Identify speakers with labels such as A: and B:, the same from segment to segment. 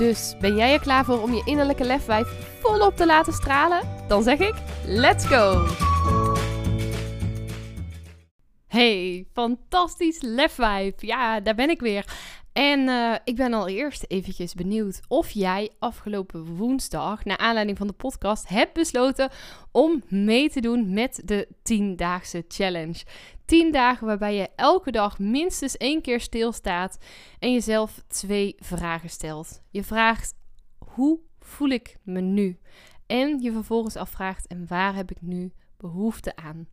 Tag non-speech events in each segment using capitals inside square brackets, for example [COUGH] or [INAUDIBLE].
A: Dus ben jij er klaar voor om je innerlijke lefwijf volop te laten stralen? Dan zeg ik: let's go! Hey, fantastisch lefwijf. Ja, daar ben ik weer. En uh, ik ben allereerst eventjes benieuwd of jij afgelopen woensdag, naar aanleiding van de podcast, hebt besloten om mee te doen met de 10-daagse challenge. 10 dagen waarbij je elke dag minstens één keer stilstaat en jezelf twee vragen stelt. Je vraagt: hoe voel ik me nu? En je vervolgens afvraagt: en waar heb ik nu behoefte aan?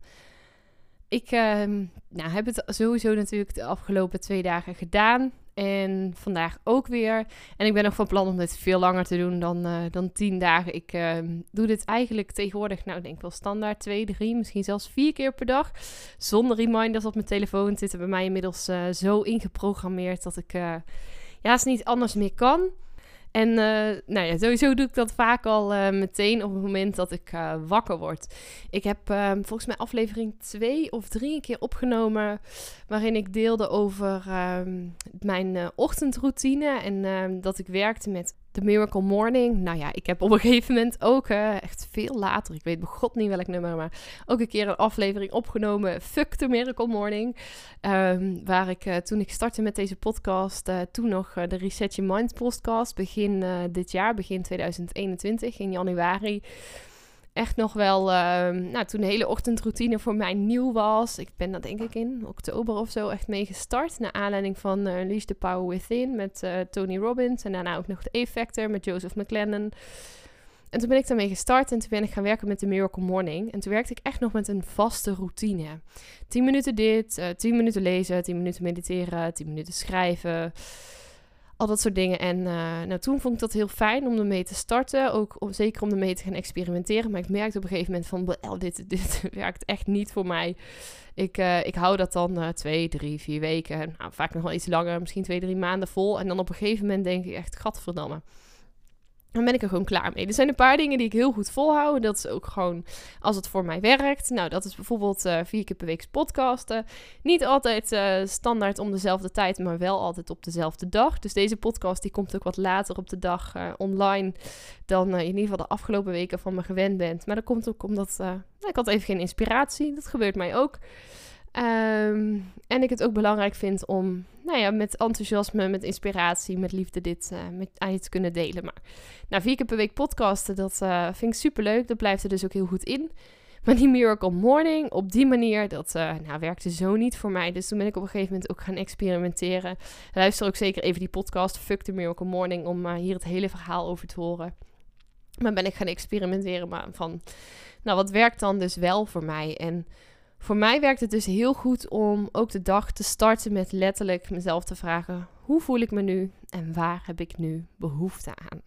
A: Ik uh, nou, heb het sowieso natuurlijk de afgelopen twee dagen gedaan. En vandaag ook weer. En ik ben nog van plan om dit veel langer te doen dan, uh, dan tien dagen. Ik uh, doe dit eigenlijk tegenwoordig, nou, ik denk wel standaard twee, drie, misschien zelfs vier keer per dag. Zonder reminders op mijn telefoon. Zitten bij mij inmiddels uh, zo ingeprogrammeerd dat ik ja, het niet anders meer kan. En uh, nou ja, sowieso doe ik dat vaak al uh, meteen op het moment dat ik uh, wakker word. Ik heb volgens mij aflevering twee of drie keer opgenomen. Waarin ik deelde over ehm, mijn ochtendroutine. En ehm, dat ik werkte met The Miracle Morning. Nou ja, ik heb op een gegeven moment ook, echt veel later, ik weet bij god niet welk nummer, maar ook een keer een aflevering opgenomen. Fuck The Miracle Morning. Um, waar ik toen ik startte met deze podcast, toen nog de Reset Your Mind podcast, begin dit jaar, begin 2021, in januari echt nog wel, uh, nou, toen de hele ochtendroutine voor mij nieuw was. Ik ben daar denk ik in oktober of zo echt mee gestart. Naar aanleiding van uh, Unleash the Power Within met uh, Tony Robbins. En daarna ook nog de A-Factor met Joseph McLennan. En toen ben ik daarmee gestart en toen ben ik gaan werken met de Miracle Morning. En toen werkte ik echt nog met een vaste routine. 10 minuten dit, 10 minuten lezen, 10 minuten mediteren, 10 minuten schrijven al dat soort dingen. En uh, nou, toen vond ik dat heel fijn om ermee te starten. Ook om, zeker om ermee te gaan experimenteren. Maar ik merkte op een gegeven moment van... Oh, dit, [LAUGHS] dit werkt echt niet voor mij. Ik, uh, ik hou dat dan uh, twee, drie, vier weken. Nou, vaak nog wel iets langer. Misschien twee, drie maanden vol. En dan op een gegeven moment denk ik echt... Gadverdamme dan ben ik er gewoon klaar mee. Er zijn een paar dingen die ik heel goed volhoud. Dat is ook gewoon als het voor mij werkt. Nou, dat is bijvoorbeeld uh, vier keer per week podcasten. Niet altijd uh, standaard om dezelfde tijd, maar wel altijd op dezelfde dag. Dus deze podcast die komt ook wat later op de dag uh, online dan in ieder geval de afgelopen weken van me gewend bent. Maar dat komt ook omdat nou, ik had even geen inspiratie. Dat gebeurt mij ook. Um, en ik het ook belangrijk vind om nou ja, met enthousiasme, met inspiratie, met liefde dit uh, met, aan je te kunnen delen. Maar nou, vier keer per week podcasten, dat uh, vind ik super leuk. Dat blijft er dus ook heel goed in. Maar die Miracle Morning, op die manier, dat uh, nou, werkte zo niet voor mij. Dus toen ben ik op een gegeven moment ook gaan experimenteren. Luister ook zeker even die podcast, Fuck the Miracle Morning, om hier het hele verhaal over te horen. Maar ben ik gaan experimenteren maar van, nou, wat werkt dan dus wel voor mij? En voor mij werkt het dus heel goed om ook de dag te starten met letterlijk mezelf te vragen: hoe voel ik me nu en waar heb ik nu behoefte aan?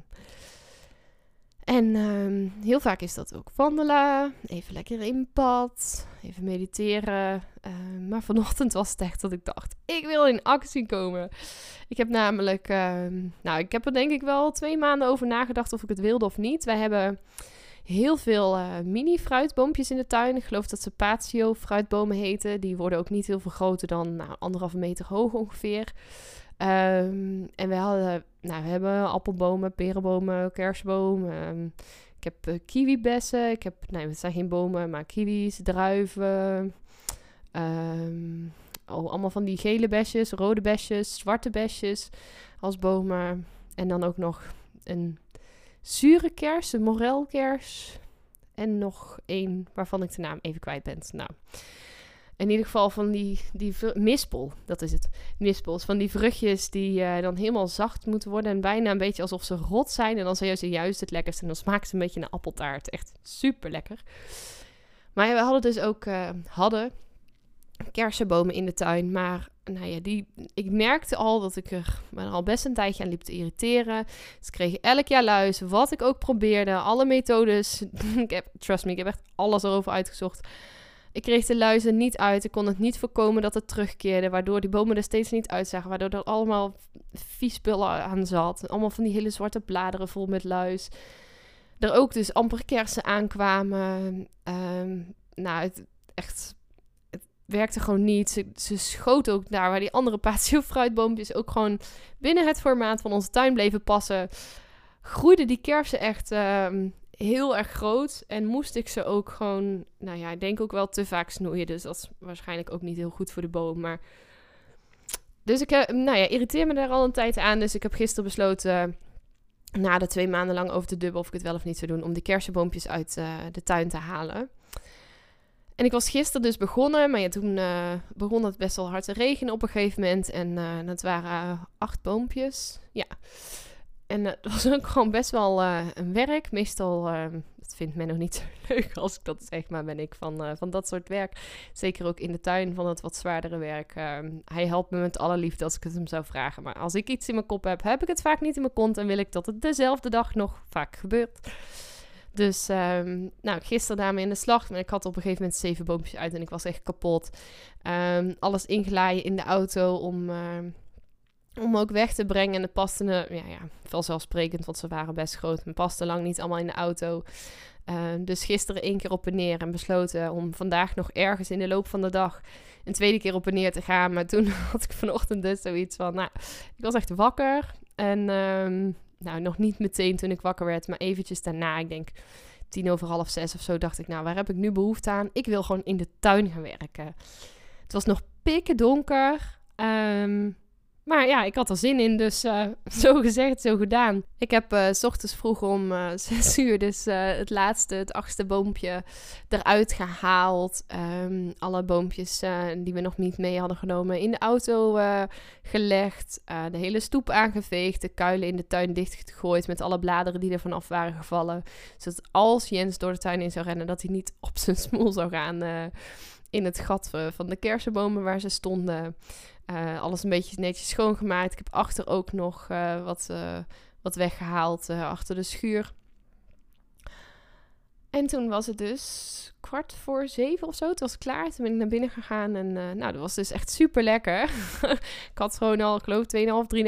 A: En um, heel vaak is dat ook wandelen, even lekker in pad, even mediteren. Uh, maar vanochtend was het echt dat ik dacht, ik wil in actie komen. Ik heb namelijk, uh, nou ik heb er denk ik wel twee maanden over nagedacht of ik het wilde of niet. Wij hebben heel veel uh, mini fruitboompjes in de tuin. Ik geloof dat ze patio fruitbomen heten. Die worden ook niet heel veel groter dan nou, anderhalve meter hoog ongeveer. Um, en we hadden, nou, we hebben appelbomen, perenbomen, kerstbomen. Um, ik heb uh, kiwibessen. Ik heb, nee, het zijn geen bomen, maar kiwis, druiven. Um, oh, allemaal van die gele besjes, rode besjes, zwarte besjes als bomen. En dan ook nog een zure kers, een morelkers en nog één waarvan ik de naam even kwijt ben. Nou, in ieder geval van die, die mispel, dat is het. Mispels, van die vruchtjes die uh, dan helemaal zacht moeten worden en bijna een beetje alsof ze rot zijn. En dan zijn ze juist het lekkerste en dan smaakt ze een beetje naar appeltaart. Echt super lekker. Maar we hadden dus ook, uh, hadden kersenbomen in de tuin, maar nou ja, die, ik merkte al dat ik er, me al best een tijdje aan liep te irriteren. Ze kregen elk jaar luis, wat ik ook probeerde, alle methodes. [LAUGHS] ik heb, trust me, ik heb echt alles erover uitgezocht. Ik kreeg de luizen niet uit. Ik kon het niet voorkomen dat het terugkeerde. Waardoor die bomen er steeds niet uitzagen. Waardoor er allemaal vies spullen aan zat. Allemaal van die hele zwarte bladeren vol met luis. Er ook dus amper kersen aankwamen. Um, nou, het, echt werkte gewoon niet. Ze, ze schoot ook daar waar die andere patio fruitboompjes ook gewoon binnen het formaat van onze tuin bleven passen. Groeiden die kersen echt uh, heel erg groot. En moest ik ze ook gewoon, nou ja, ik denk ook wel te vaak snoeien. Dus dat is waarschijnlijk ook niet heel goed voor de boom. Maar. Dus ik heb, nou ja, irriteer me daar al een tijd aan. Dus ik heb gisteren besloten, na de twee maanden lang over te dubben of ik het wel of niet zou doen, om die kersenboompjes uit uh, de tuin te halen. En ik was gisteren dus begonnen, maar toen uh, begon het best wel hard te regenen op een gegeven moment. En uh, dat waren acht boompjes. Ja. En het [LAUGHS] was ook gewoon best wel een werk. Meestal, dat vindt men nog niet zo [LAUGHS] leuk als ik dat zeg, maar ben ik van, van dat soort werk. Zeker ook in de tuin van het wat zwaardere werk. Ehm, hij helpt me met alle liefde als ik het hem zou vragen. Maar als ik iets in mijn kop heb, heb ik het vaak niet in mijn kont. En wil ik dat het dezelfde dag nog vaak gebeurt. Dus um, nou, gisteren daarmee in de slag. Maar ik had op een gegeven moment zeven boompjes uit en ik was echt kapot. Um, alles ingelaaien in de auto om, uh, om ook weg te brengen. En het paste, ja, ja, vanzelfsprekend, want ze waren best groot. Maar paste lang niet allemaal in de auto. Dus gisteren één keer op en neer en besloten om vandaag nog ergens in de loop van de dag een tweede keer op en neer te gaan. Maar toen [LAUGHS] had ik vanochtend dus zoiets van, nou, ik was echt wakker. En um, nou, nog niet meteen toen ik wakker werd, maar eventjes daarna, ik denk tien over half zes of zo, dacht ik, nou, waar heb ik nu behoefte aan? Ik wil gewoon in de tuin gaan werken. Het was nog pikken donker. Um, maar ja, ik had er zin in, dus uh, [LAUGHS] zo gezegd, zo gedaan. Ik heb uh, s ochtends vroeg om uh, [LAUGHS] zes uur dus het laatste, het achtste boompje eruit gehaald. Um, alle boompjes die we nog niet mee hadden genomen in de auto gelegd. de hele stoep aangeveegd, de kuilen in de tuin dichtgegooid met alle bladeren die er vanaf waren gevallen. Zodat als Jens door de tuin in zou rennen, dat hij niet op zijn [LAUGHS] smoel zou gaan in het gat van de kersenbomen waar ze stonden. Uh, alles een beetje netjes schoongemaakt. Ik heb achter ook nog uh, wat, wat weggehaald achter de schuur. En toen was het dus kwart voor zeven of zo. Het was klaar. Toen ben ik naar binnen gegaan. En nou, dat was dus echt super lekker. [LAUGHS] ik had gewoon al, ik geloof,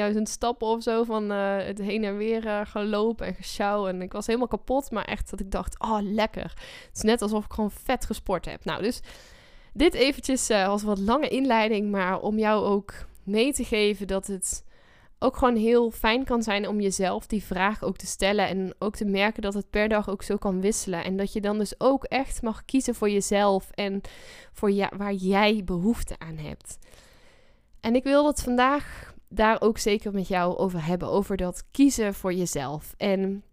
A: 2.500, 3.000 stappen of zo van het heen en weer gelopen en gesjouw. En ik was helemaal kapot. Maar echt dat ik dacht, oh lekker. Het is net alsof ik gewoon vet gesport heb. Nou, dus dit eventjes uh, als wat lange inleiding, maar om jou ook mee te geven dat het ook gewoon heel fijn kan zijn om jezelf die vraag ook te stellen en ook te merken dat het per dag ook zo kan wisselen en dat je dan dus ook echt mag kiezen voor jezelf en voor ja, waar jij behoefte aan hebt. En ik wil het vandaag daar ook zeker met jou over hebben, over dat kiezen voor jezelf. En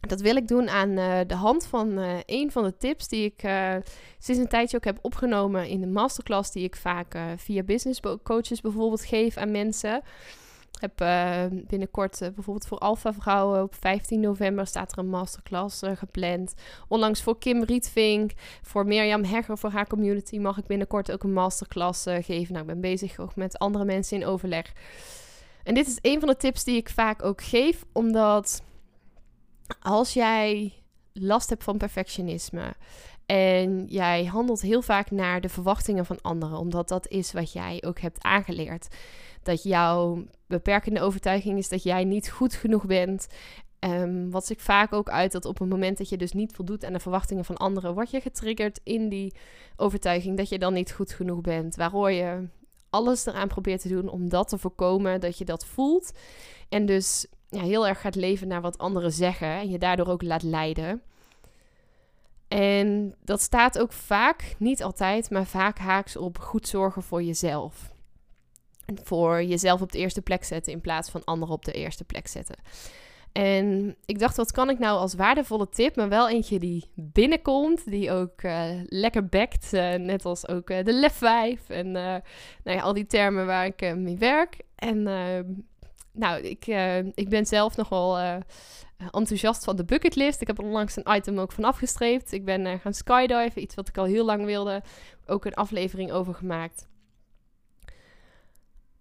A: dat wil ik doen aan uh, de hand van uh, een van de tips die ik uh, sinds een tijdje ook heb opgenomen in de masterclass die ik vaak via business coaches bijvoorbeeld geef aan mensen. Ik heb binnenkort bijvoorbeeld voor Alpha Vrouwen op 15 november staat er een masterclass gepland. Onlangs voor Kim Rietvink, voor Mirjam Hegger, voor haar community mag ik binnenkort ook een masterclass geven. Nou, ik ben bezig ook met andere mensen in overleg. En dit is een van de tips die ik vaak ook geef, omdat als jij last hebt van perfectionisme en jij handelt heel vaak naar de verwachtingen van anderen, omdat dat is wat jij ook hebt aangeleerd. Dat jouw beperkende overtuiging is dat jij niet goed genoeg bent. Um, wat zich vaak ook uit dat op het moment dat je dus niet voldoet aan de verwachtingen van anderen, word je getriggerd in die overtuiging dat je dan niet goed genoeg bent. Waardoor je alles eraan probeert te doen om dat te voorkomen, dat je dat voelt. En dus ja, heel erg gaat leven naar wat anderen zeggen en je daardoor ook laat leiden. En dat staat ook vaak, niet altijd, maar vaak haaks op goed zorgen voor jezelf. Voor jezelf op de eerste plek zetten in plaats van anderen op de eerste plek zetten. En ik dacht, wat kan ik nou als waardevolle tip, maar wel eentje die binnenkomt, die ook uh, lekker bekt, uh, net als ook uh, de lef en nou ja, al die termen waar ik mee werk. En nou, ik, uh, ik ben zelf nogal uh, enthousiast van de bucketlist. Ik heb onlangs een item ook van afgestreept. Ik ben uh, gaan skydiven, iets wat ik al heel lang wilde. Ook een aflevering over gemaakt.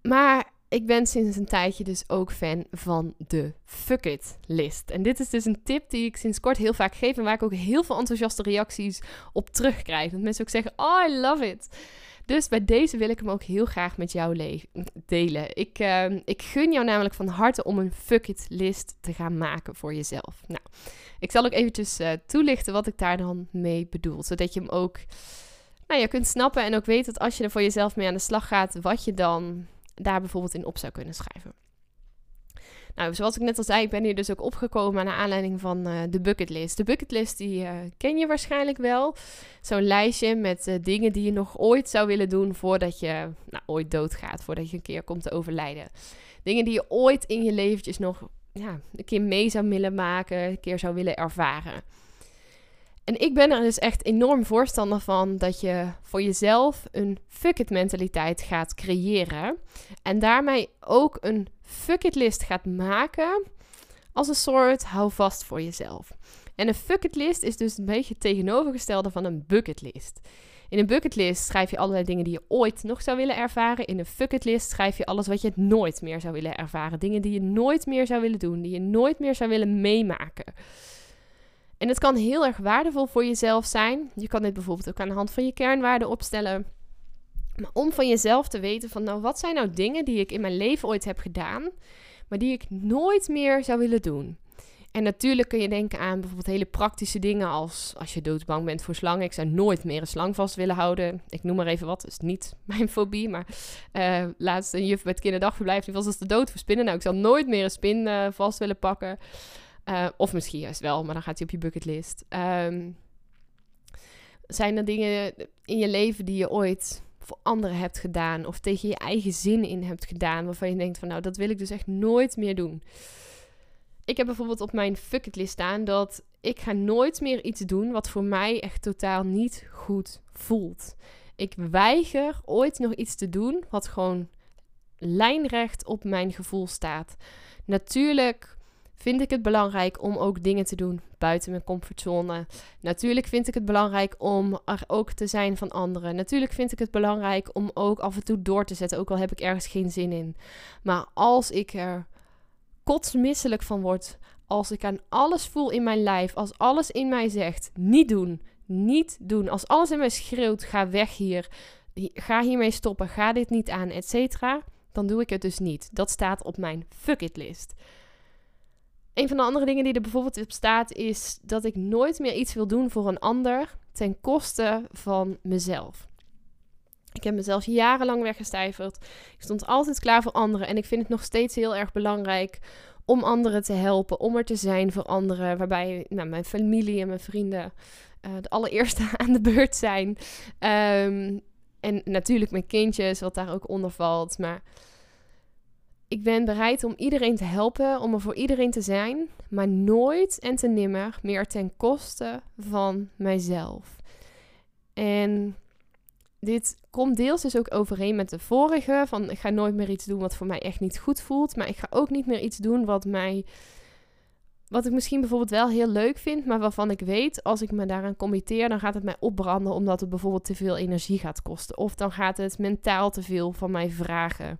A: Maar ik ben sinds een tijdje dus ook fan van de fuck it list. En dit is dus een tip die ik sinds kort heel vaak geef en waar ik ook heel veel enthousiaste reacties op terugkrijg. Dat mensen ook zeggen, oh I love it. Dus bij deze wil ik hem ook heel graag met jou delen. Ik, uh, ik gun jou namelijk van harte om een fuck it list te gaan maken voor jezelf. Nou, ik zal ook eventjes uh, toelichten wat ik daar dan mee bedoel. Zodat je hem ook nou, kunt snappen en ook weet dat als je er voor jezelf mee aan de slag gaat, wat je dan daar bijvoorbeeld in op zou kunnen schrijven. Nou, zoals ik net al zei, ik ben hier dus ook opgekomen naar aanleiding van uh, de bucketlist. De bucketlist die uh, ken je waarschijnlijk wel. Zo'n lijstje met uh, dingen die je nog ooit zou willen doen voordat je nou, ooit doodgaat, voordat je een keer komt te overlijden. Dingen die je ooit in je leventjes nog ja, een keer mee zou willen maken, een keer zou willen ervaren. En ik ben er dus echt enorm voorstander van dat je voor jezelf een fuck it mentaliteit gaat creëren. En daarmee ook een fuck it list gaat maken als een soort houvast voor jezelf. En een fuck it list is dus een beetje het tegenovergestelde van een bucket list. In een bucketlist schrijf je allerlei dingen die je ooit nog zou willen ervaren. In een fuck list schrijf je alles wat je nooit meer zou willen ervaren. Dingen die je nooit meer zou willen doen, die je nooit meer zou willen meemaken. En het kan heel erg waardevol voor jezelf zijn. Je kan dit bijvoorbeeld ook aan de hand van je kernwaarden opstellen. Maar om van jezelf te weten van nou, wat zijn nou dingen die ik in mijn leven ooit heb gedaan, maar die ik nooit meer zou willen doen. En natuurlijk kun je denken aan bijvoorbeeld hele praktische dingen als als je doodsbang bent voor slangen. Ik zou nooit meer een slang vast willen houden. Ik noem maar even wat, dat is niet [LAUGHS] mijn fobie. Maar uh, laatst een juf bij het kinderdagverblijf, die was als de dood voor spinnen. Nou, ik zal nooit meer een spin uh, vast willen pakken. Uh, of misschien juist wel, maar dan gaat hij op je bucketlist. Um, zijn er dingen in je leven die je ooit voor anderen hebt gedaan of tegen je eigen zin in hebt gedaan, waarvan je denkt van nou, dat wil ik dus echt nooit meer doen. Ik heb bijvoorbeeld op mijn list staan dat ik ga nooit meer iets doen wat voor mij echt totaal niet goed voelt. Ik weiger ooit nog iets te doen wat gewoon lijnrecht op mijn gevoel staat. Natuurlijk vind ik het belangrijk om ook dingen te doen buiten mijn comfortzone. Natuurlijk vind ik het belangrijk om er ook te zijn van anderen. Natuurlijk vind ik het belangrijk om ook af en toe door te zetten, ook al heb ik ergens geen zin in. Maar als ik er kotsmisselijk van word, als ik aan alles voel in mijn lijf, als alles in mij zegt: niet doen, niet doen. Als alles in mij schreeuwt: ga weg hier, ga hiermee stoppen, ga dit niet aan, et cetera. Dan doe ik het dus niet. Dat staat op mijn fuck it list. Een van de andere dingen die er bijvoorbeeld op staat is dat ik nooit meer iets wil doen voor een ander ten koste van mezelf. Ik heb mezelf jarenlang weggestijverd. Ik stond altijd klaar voor anderen en ik vind het nog steeds heel erg belangrijk om anderen te helpen, om er te zijn voor anderen. Waarbij nou, mijn familie en mijn vrienden uh, de allereerste [LAUGHS] aan de beurt zijn. Um, en natuurlijk mijn kindjes, wat daar ook onder valt. Maar ik ben bereid om iedereen te helpen, om er voor iedereen te zijn, maar nooit en te nimmer meer ten koste van mijzelf. En dit komt deels dus ook overeen met de vorige, van ik ga nooit meer iets doen wat voor mij echt niet goed voelt, maar ik ga ook niet meer iets doen wat mij wat ik misschien bijvoorbeeld wel heel leuk vind, maar waarvan ik weet, als ik me daaraan committeer, dan gaat het mij opbranden omdat het bijvoorbeeld te veel energie gaat kosten. Of dan gaat het mentaal te veel van mij vragen.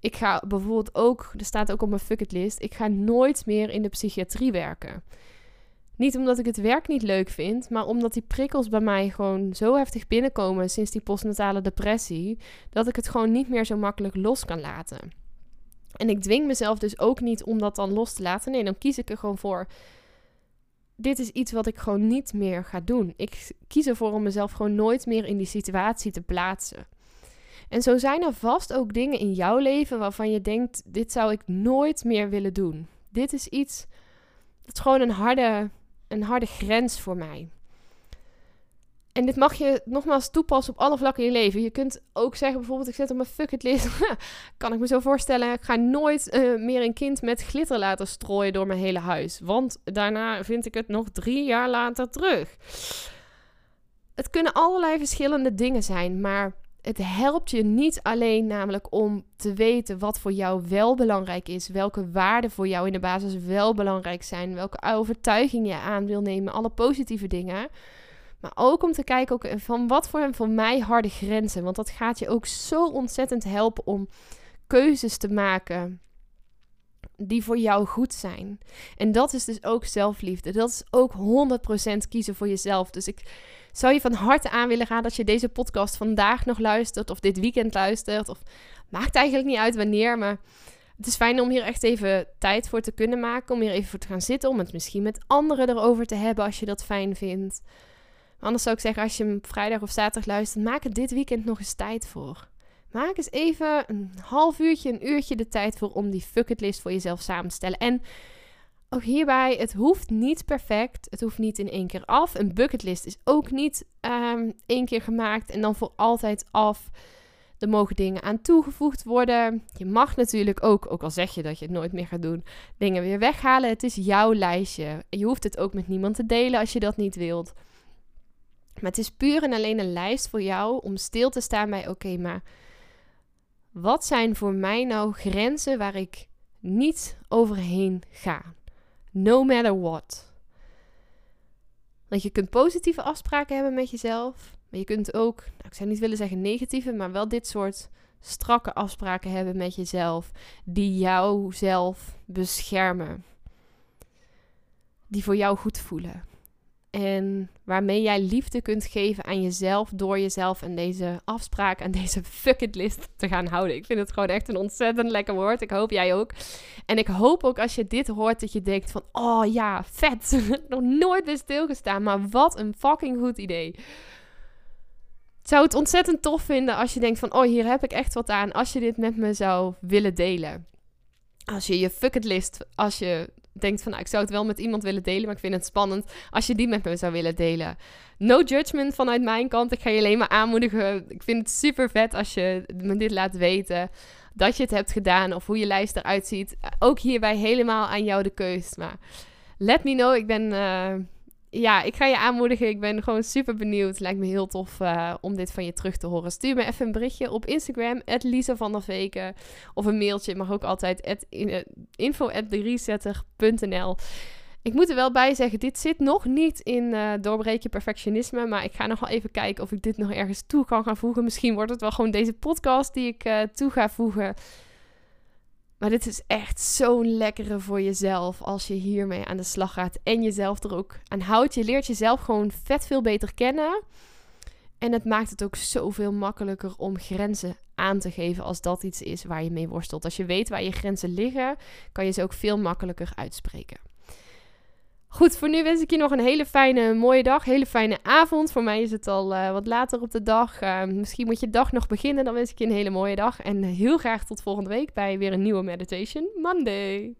A: Ik ga bijvoorbeeld ook, er staat ook op mijn fuck list, ik ga nooit meer in de psychiatrie werken. Niet omdat ik het werk niet leuk vind, maar omdat die prikkels bij mij gewoon zo heftig binnenkomen sinds die postnatale depressie, dat ik het gewoon niet meer zo makkelijk los kan laten. En ik dwing mezelf dus ook niet om dat dan los te laten. Nee, dan kies ik er gewoon voor. Dit is iets wat ik gewoon niet meer ga doen. Ik kies ervoor om mezelf gewoon nooit meer in die situatie te plaatsen. En zo zijn er vast ook dingen in jouw leven waarvan je denkt: dit zou ik nooit meer willen doen. Dit is iets, dat is gewoon een harde, een harde grens voor mij. En dit mag je nogmaals toepassen op alle vlakken in je leven. Je kunt ook zeggen, bijvoorbeeld, ik zet op mijn fuck list. [LAUGHS] kan ik me zo voorstellen, ik ga nooit uh, meer een kind met glitter laten strooien door mijn hele huis. Want daarna vind ik het nog drie jaar later terug. Het kunnen allerlei verschillende dingen zijn, maar het helpt je niet alleen namelijk om te weten wat voor jou wel belangrijk is, welke waarden voor jou in de basis wel belangrijk zijn, welke overtuiging je aan wil nemen, alle positieve dingen. Maar ook om te kijken ook van wat voor, voor mij harde grenzen. Want dat gaat je ook zo ontzettend helpen om keuzes te maken die voor jou goed zijn. En dat is dus ook zelfliefde. Dat is ook 100% kiezen voor jezelf. Dus ik zou je van harte aan willen gaan dat je deze podcast vandaag nog luistert of dit weekend luistert. Of maakt eigenlijk niet uit wanneer, maar het is fijn om hier echt even tijd voor te kunnen maken. Om hier even voor te gaan zitten. Om het misschien met anderen erover te hebben als je dat fijn vindt. Anders zou ik zeggen, als je hem vrijdag of zaterdag luistert, maak er dit weekend nog eens tijd voor. Maak eens even een half uurtje, een uurtje de tijd voor om die list voor jezelf samen te stellen. En ook hierbij, het hoeft niet perfect. Het hoeft niet in één keer af. Een bucketlist is ook niet um, één keer gemaakt en dan voor altijd af. Er mogen dingen aan toegevoegd worden. Je mag natuurlijk ook, ook al zeg je dat je het nooit meer gaat doen, dingen weer weghalen. Het is jouw lijstje. Je hoeft het ook met niemand te delen als je dat niet wilt. Maar het is puur en alleen een lijst voor jou om stil te staan bij: oké, maar wat zijn voor mij nou grenzen waar ik niet overheen ga? No matter what. Want je kunt positieve afspraken hebben met jezelf. Maar je kunt ook, nou, ik zou niet willen zeggen negatieve, maar wel dit soort strakke afspraken hebben met jezelf. Die jou zelf beschermen. Die voor jou goed voelen. En waarmee jij liefde kunt geven aan jezelf door jezelf en deze afspraak en [LAUGHS] deze fucking list te gaan houden. Ik vind het gewoon echt een ontzettend lekker woord. Ik hoop jij ook. En ik hoop ook als je dit hoort dat je denkt van, oh ja, vet. [LAUGHS] Nog nooit bij stilgestaan, maar wat een fucking goed idee. Ik zou het ontzettend tof vinden als je denkt van, oh hier heb ik echt wat aan. Als je dit met me zou willen delen als je je fuck list, als je denkt van, nou, ik zou het wel met iemand willen delen, maar ik vind het spannend als je die met me zou willen delen. No judgment vanuit mijn kant. Ik ga je alleen maar aanmoedigen. Ik vind het super vet als je me dit laat weten. Dat je het hebt gedaan of hoe je lijst eruit ziet. Ook hierbij helemaal aan jou de keus. Maar let me know. Ik ben... Uh, ja, ik ga je aanmoedigen. Ik ben gewoon super benieuwd. Lijkt me heel tof uh, om dit van je terug te horen. Stuur me even een berichtje op Instagram, Lisa van der Veken. Of een mailtje, mag ook altijd, uh, info Ik moet er wel bij zeggen, dit zit nog niet in uh, doorbreek je perfectionisme. Maar ik ga nog wel even kijken of ik dit nog ergens toe kan gaan voegen. Misschien wordt het wel gewoon deze podcast die ik toe ga voegen. Maar dit is echt zo'n lekkere voor jezelf als je hiermee aan de slag gaat en jezelf er ook aan houdt. Je leert jezelf gewoon vet veel beter kennen. En het maakt het ook zoveel makkelijker om grenzen aan te geven als dat iets is waar je mee worstelt. Als je weet waar je grenzen liggen, kan je ze ook veel makkelijker uitspreken. Goed, voor nu wens ik je nog een hele fijne, mooie dag. Hele fijne avond. Voor mij is het al uh, wat later op de dag. Uh, misschien moet je dag nog beginnen. Dan wens ik je een hele mooie dag. En heel graag tot volgende week bij weer een nieuwe Meditation Monday.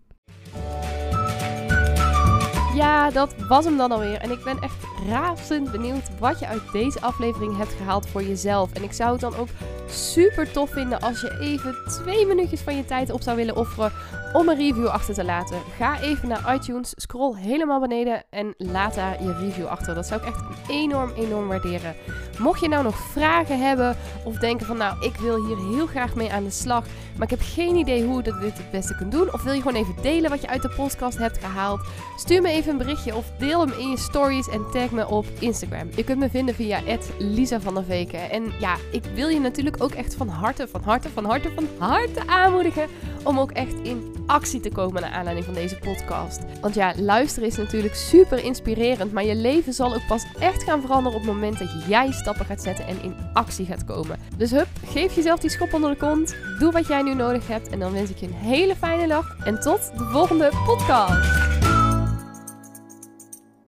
A: Ja, dat was hem dan alweer. En ik ben echt razend benieuwd wat je uit deze aflevering hebt gehaald voor jezelf. En ik zou het dan ook super tof vinden als je even twee minuutjes van je tijd op zou willen offeren om een review achter te laten. Ga even naar iTunes, scroll helemaal beneden en laat daar je review achter. Dat zou ik echt enorm, enorm waarderen. Mocht je nou nog vragen hebben of denken van nou, ik wil hier heel graag mee aan de slag, maar ik heb geen idee hoe ik dit het beste kunt doen. Of wil je gewoon even delen wat je uit de podcast hebt gehaald? Stuur me even een berichtje of deel hem in je stories en tag me op Instagram. Je kunt me vinden via Lisa van der Veken. En ja, ik wil je natuurlijk ook echt van harte, van harte, van harte, van harte aanmoedigen om ook echt in actie te komen naar aanleiding van deze podcast. Want ja, luisteren is natuurlijk super inspirerend, maar je leven zal ook pas echt gaan veranderen op het moment dat jij stappen gaat zetten en in actie gaat komen. Dus hup, geef jezelf die schop onder de kont, doe wat jij nu nodig hebt en dan wens ik je een hele fijne dag en tot de volgende podcast.